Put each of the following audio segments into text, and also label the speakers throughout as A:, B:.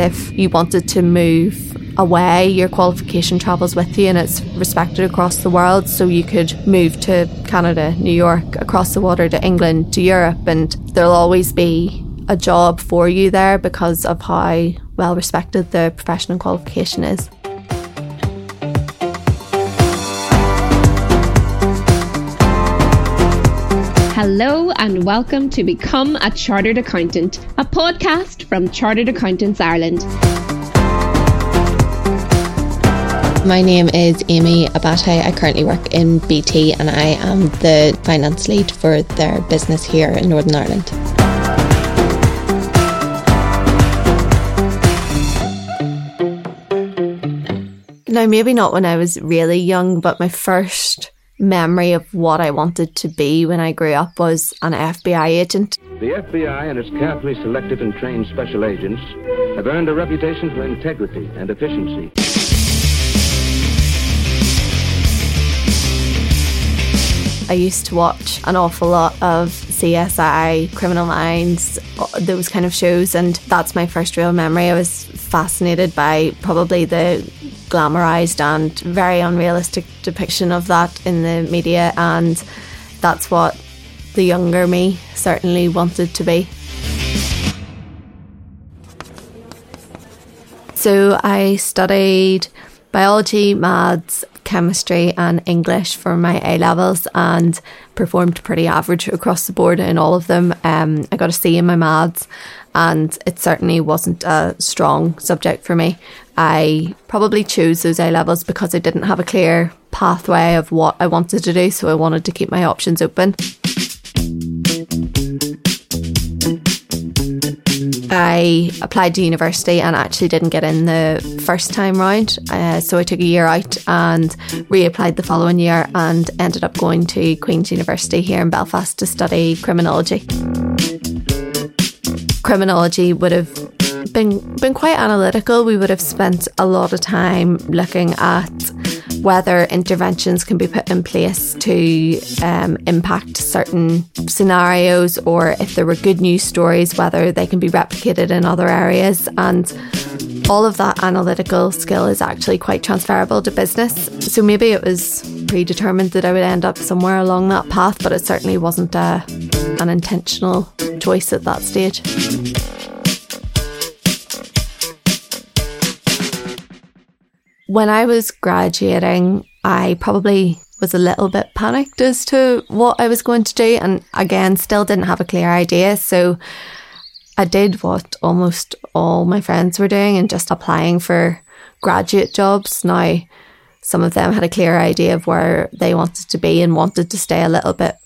A: if you wanted to move away, your qualification travels with you and it's respected across the world. So you could move to Canada, New York, across the water to England, to Europe, and there'll always be a job for you there because of how well respected the professional qualification is.
B: Hello and welcome to Become a Chartered Accountant, a podcast from Chartered Accountants Ireland.
C: My name is Amy Abbate. I currently work in BT and I am the finance lead for their business here in Northern Ireland.
A: Now, maybe not when I was really young, but my first memory of what I wanted to be when I grew up was an FBI agent.
D: The FBI and its carefully selected and trained special agents have earned a reputation for integrity and efficiency.
A: I used to watch an awful lot of CSI, Criminal Minds, those kind of shows, and that's my first real memory. I was fascinated by probably the glamorized and very unrealistic depiction of that in the media, and that's what the younger me certainly wanted to be. So I studied biology, maths, chemistry, and English for my A levels and performed pretty average across the board in all of them. Um, I got a C in my maths, and it certainly wasn't a strong subject for me. I probably chose those A levels because I didn't have a clear pathway of what I wanted to do, so I wanted to keep my options open. I applied to university and actually didn't get in the first time round. Uh, so I took a year out and reapplied the following year and ended up going to Queen's University here in Belfast to study criminology. Criminology would have been been quite analytical. We would have spent a lot of time looking at whether interventions can be put in place to um, impact certain scenarios or if there were good news stories, whether they can be replicated in other areas. And all of that analytical skill is actually quite transferable to business. So maybe it was predetermined that I would end up somewhere along that path, but it certainly wasn't a, an intentional choice at that stage. When I was graduating, I probably was a little bit panicked as to what I was going to do. And again, still didn't have a clear idea. So I did what almost all my friends were doing and just applying for graduate jobs. Now, some of them had a clear idea of where they wanted to be and wanted to stay a little bit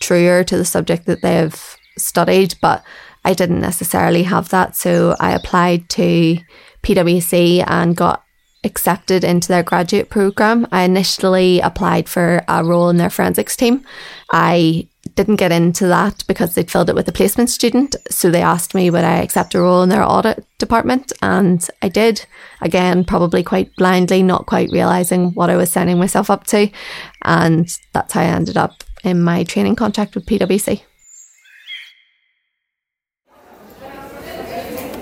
A: truer to the subject that they've studied, but I didn't necessarily have that. So I applied to PwC and got accepted into their graduate program. I initially applied for a role in their forensics team. I didn't get into that because they'd filled it with a placement student. So they asked me would I accept a role in their audit department, and I did. Again, probably quite blindly, not quite realizing what I was signing myself up to. And that's how I ended up in my training contract with PwC.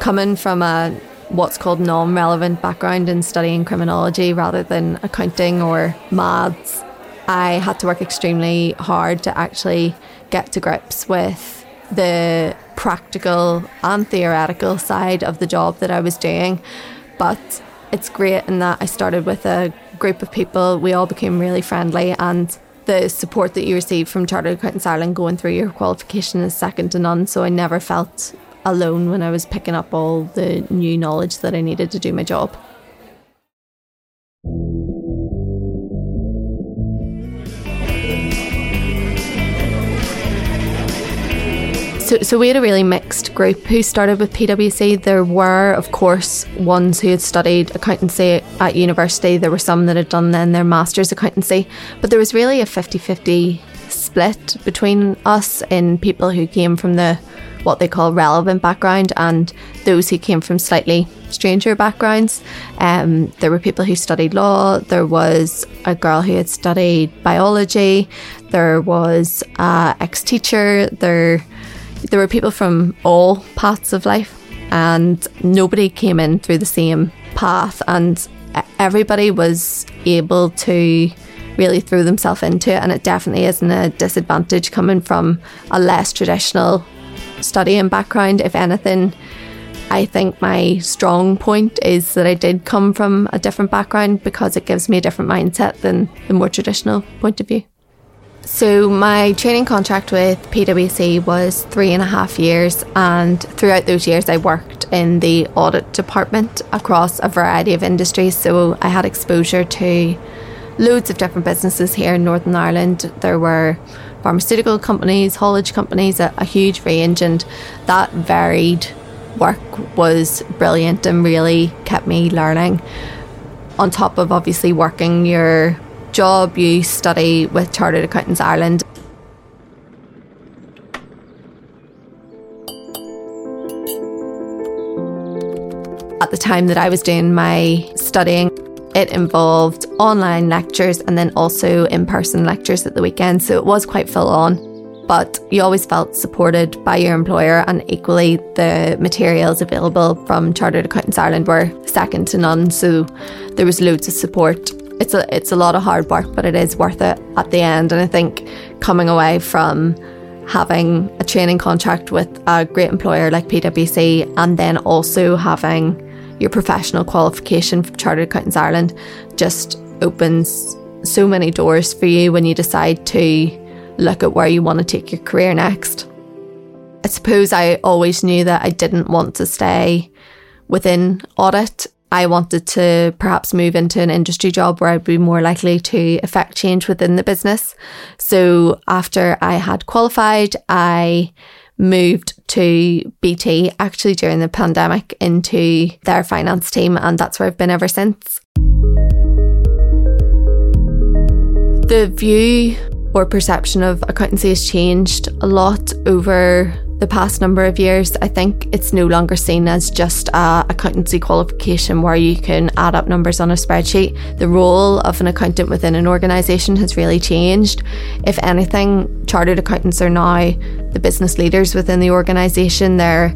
A: Coming from a what's called non relevant background in studying criminology rather than accounting or maths, I had to work extremely hard to actually get to grips with the practical and theoretical side of the job that I was doing. But it's great in that I started with a group of people, we all became really friendly, and the support that you receive from Chartered Accountants Ireland going through your qualification is second to none. So I never felt alone when I was picking up all the new knowledge that I needed to do my job. So, so we had a really mixed group who started with PwC. There were, of course, ones who had studied accountancy at university. There were some that had done then their master's accountancy. But there was really a 50 50 split between us in people who came from the what they call relevant background and those who came from slightly stranger backgrounds. Um, there were people who studied law, there was a girl who had studied biology, there was an ex teacher, there, there were people from all paths of life. and nobody came in through the same path, and everybody was able to really throw themselves into it. And it definitely isn't a disadvantage coming from a less traditional studying background. If anything, I think my strong point is that I did come from a different background because it gives me a different mindset than the more traditional point of view. So, my training contract with PwC was three and a half years, and throughout those years, I worked in the audit department across a variety of industries. So, I had exposure to loads of different businesses here in Northern Ireland. There were pharmaceutical companies, haulage companies, a, a huge range, and that varied work was brilliant and really kept me learning. On top of obviously working your job, you study with Chartered Accountants Ireland. At the time that I was doing my studying, it involved online lectures and then also in person lectures at the weekend, so it was quite full on. But you always felt supported by your employer, and equally, the materials available from Chartered Accountants Ireland were second to none. So there was loads of support it's a it's a lot of hard work, but it is worth it at the end. And I think coming away from having a training contract with a great employer like PwC, and then also having your professional qualification from Chartered Accountants Ireland, just opens so many doors for you when you decide to look at where you want to take your career next. I suppose I always knew that I didn't want to stay within audit I wanted to perhaps move into an industry job where I'd be more likely to affect change within the business. So after I had qualified, I moved to BT actually during the pandemic into their finance team, and that's where I've been ever since. The view or perception of accountancy has changed a lot over the past number of years, I think it's no longer seen as just a accountancy qualification where you can add up numbers on a spreadsheet. The role of an accountant within an organisation has really changed. If anything, chartered accountants are now the business leaders within the organisation. They're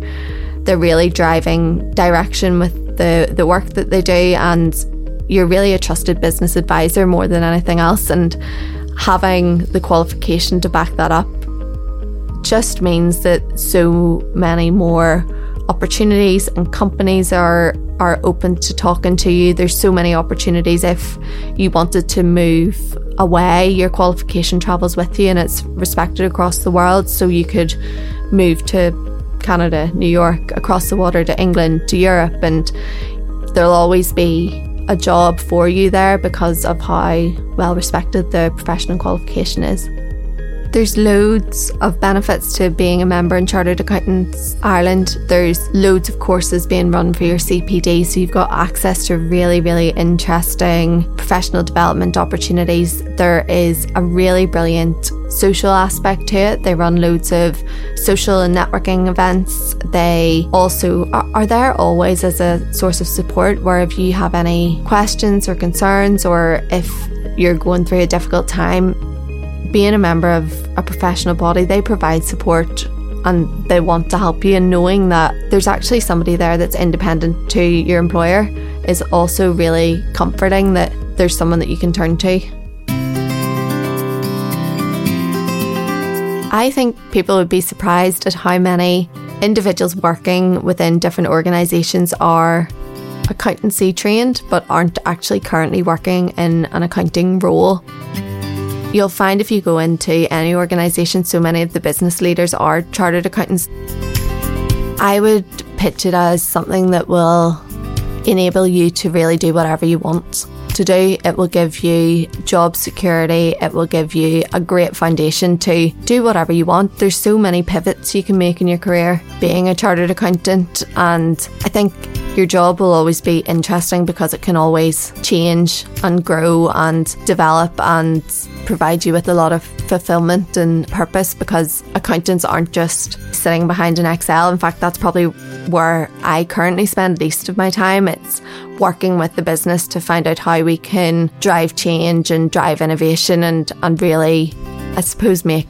A: they're really driving direction with the, the work that they do and you're really a trusted business advisor more than anything else and having the qualification to back that up just means that so many more opportunities and companies are are open to talking to you. There's so many opportunities if you wanted to move away, your qualification travels with you and it's respected across the world. So you could move to Canada, New York, across the water to England, to Europe, and there'll always be a job for you there because of how well respected the professional qualification is. There's loads of benefits to being a member in Chartered Accountants Ireland. There's loads of courses being run for your CPD, so you've got access to really, really interesting professional development opportunities. There is a really brilliant social aspect to it. They run loads of social and networking events. They also are, there always as a source of support where if you have any questions or concerns or if you're going through a difficult time, being a member of a professional body, they provide support and they want to help you. And knowing that there's actually somebody there that's independent to your employer is also really comforting that there's someone that you can turn to. I think people would be surprised at how many individuals working within different organisations are accountancy trained but aren't actually currently working in an accounting role. You'll find if you go into any organisation, so many of the business leaders are chartered accountants. I would pitch it as something that will enable you to really do whatever you want to do. It will give you job security. It will give you a great foundation to do whatever you want. There's so many pivots you can make in your career being a chartered accountant. And I think your job will always be interesting because it can always change and grow and develop and provide you with a lot of fulfillment and purpose because accountants aren't just sitting behind an Excel. In fact, that's probably where I currently spend least of my time. It's working with the business to find out how we can drive change and drive innovation and, and really, I suppose, make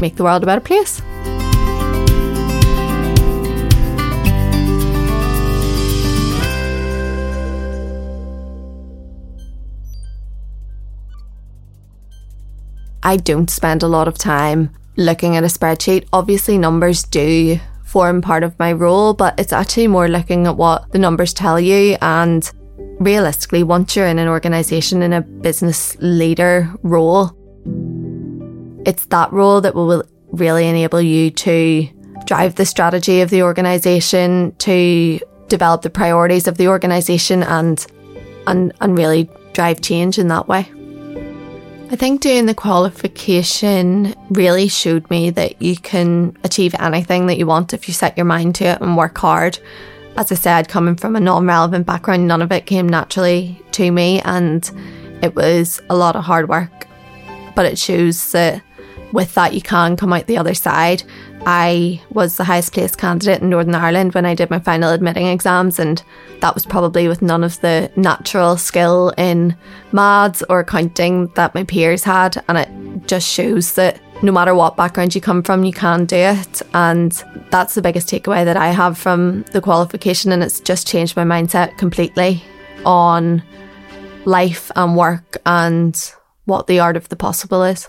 A: make the world a better place. I don't spend a lot of time looking at a spreadsheet. Obviously, numbers do form part of my role, but it's actually more looking at what the numbers tell you. And realistically, once you're in an organization in a business leader role, it's that role that will really enable you to drive the strategy of the organization, to develop the priorities of the organization and and and really drive change in that way. I think doing the qualification really showed me that you can achieve anything that you want if you set your mind to it and work hard. As I said, coming from a non relevant background, none of it came naturally to me, and it was a lot of hard work. But it shows that with that, you can come out the other side. I was the highest placed candidate in Northern Ireland when I did my final admitting exams, and that was probably with none of the natural skill in maths or accounting that my peers had. And it just shows that no matter what background you come from, you can do it. And that's the biggest takeaway that I have from the qualification. And it's just changed my mindset completely on life and work and what the art of the possible is.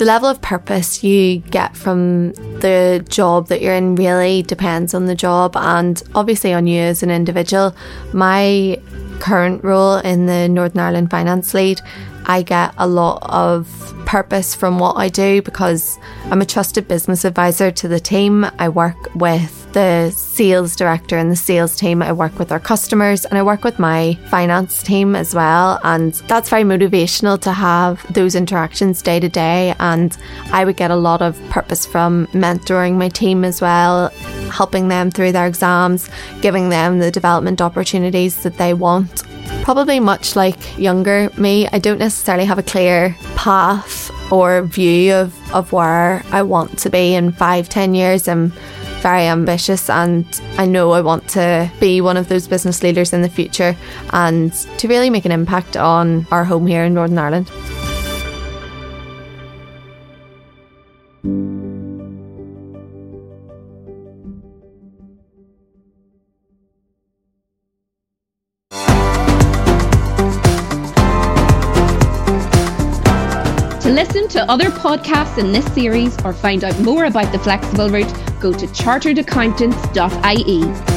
A: The level of purpose you get from the job that you're in really depends on the job and obviously on you as an individual. My current role in the Northern Ireland Finance Lead, I get a lot of purpose from what I do because I'm a trusted business advisor to the team. I work with the sales director and the sales team. I work with our customers and I work with my finance team as well. And that's very motivational to have those interactions day to day. And I would get a lot of purpose from mentoring my team as well, helping them through their exams, giving them the development opportunities that they want. Probably much like younger me, I don't necessarily have a clear path or view of, of where I want to be in five, ten years. I'm very ambitious and I know I want to be one of those business leaders in the future and to really make an impact on our home here in Northern Ireland.
B: To other podcasts in this series or find out more about the flexible route, go to charteredaccountants.ie.